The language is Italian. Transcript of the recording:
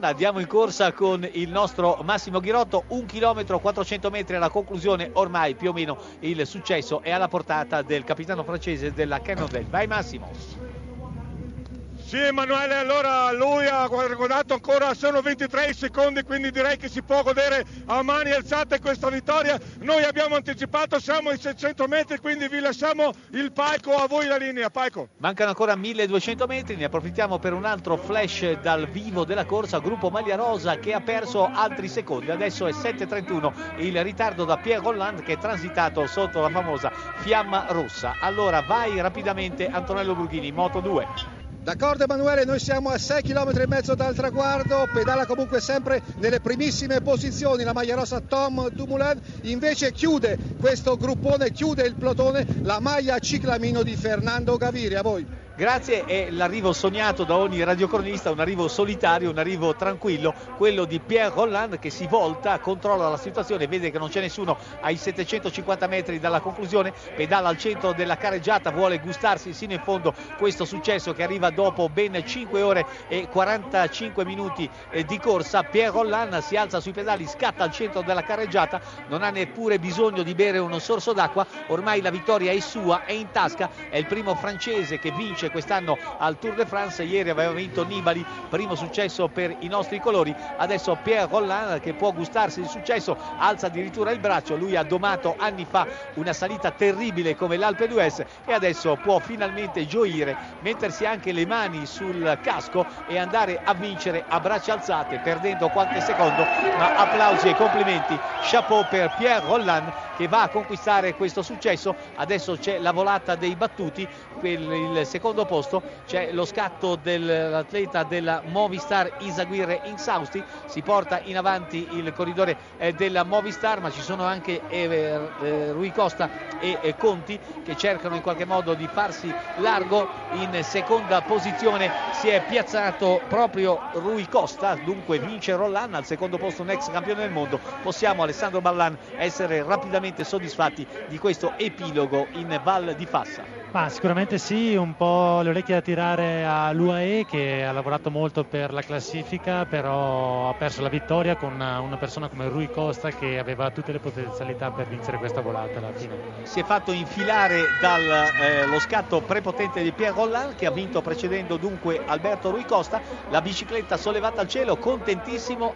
Andiamo in corsa con il nostro Massimo Ghirotto, un chilometro 400 metri alla conclusione, ormai più o meno il successo è alla portata del capitano francese della Cannondale. Vai Massimo! Sì Emanuele, allora lui ha guardato ancora, sono 23 secondi, quindi direi che si può godere a mani alzate questa vittoria. Noi abbiamo anticipato, siamo ai 600 metri, quindi vi lasciamo il palco, a voi la linea. Paico. Mancano ancora 1200 metri, ne approfittiamo per un altro flash dal vivo della corsa, gruppo Maglia Rosa che ha perso altri secondi, adesso è 7.31 il ritardo da Pierre Rolland che è transitato sotto la famosa fiamma rossa. Allora vai rapidamente Antonello Burghini, Moto 2. D'accordo Emanuele, noi siamo a 6 km e mezzo dal traguardo, pedala comunque sempre nelle primissime posizioni la maglia rossa Tom Dumoulin, invece chiude questo gruppone, chiude il plotone la maglia ciclamino di Fernando Gaviri, a voi. Grazie, è l'arrivo sognato da ogni radiocronista, un arrivo solitario, un arrivo tranquillo, quello di Pierre Rolland che si volta, controlla la situazione, vede che non c'è nessuno ai 750 metri dalla conclusione, pedala al centro della careggiata, vuole gustarsi sino in fondo questo successo che arriva dopo ben 5 ore e 45 minuti eh, di corsa. Pierre Rolland si alza sui pedali, scatta al centro della careggiata, non ha neppure bisogno di bere un sorso d'acqua, ormai la vittoria è sua, è in tasca, è il primo francese che vince vince quest'anno al Tour de France, ieri aveva vinto Nibali, primo successo per i nostri colori, adesso Pierre Rolland che può gustarsi di successo, alza addirittura il braccio, lui ha domato anni fa una salita terribile come l'Alpe d'Huez e adesso può finalmente gioire, mettersi anche le mani sul casco e andare a vincere a braccia alzate, perdendo qualche secondo, ma applausi e complimenti, chapeau per Pierre Rolland che va a conquistare questo successo, adesso c'è la volata dei battuti, il secondo secondo posto c'è lo scatto dell'atleta della Movistar Isaguirre Insausti, si porta in avanti il corridore eh, della Movistar ma ci sono anche eh, eh, Rui Costa e Conti che cercano in qualche modo di farsi largo. In seconda posizione si è piazzato proprio Rui Costa dunque vince Rollan al secondo posto un ex campione del mondo. Possiamo Alessandro Ballan essere rapidamente soddisfatti di questo epilogo in Val di Fassa Ma sicuramente sì, un po' le orecchie da tirare all'UAE che ha lavorato molto per la classifica, però ha perso la vittoria con una, persona come Rui Costa che aveva tutte le potenzialità per vincere questa volata alla fine. Si è fatto infilare dallo eh, scatto prepotente di Pierre Rolland che ha vinto precedendo dunque Alberto Rui Costa, la bicicletta sollevata al cielo, contentissimo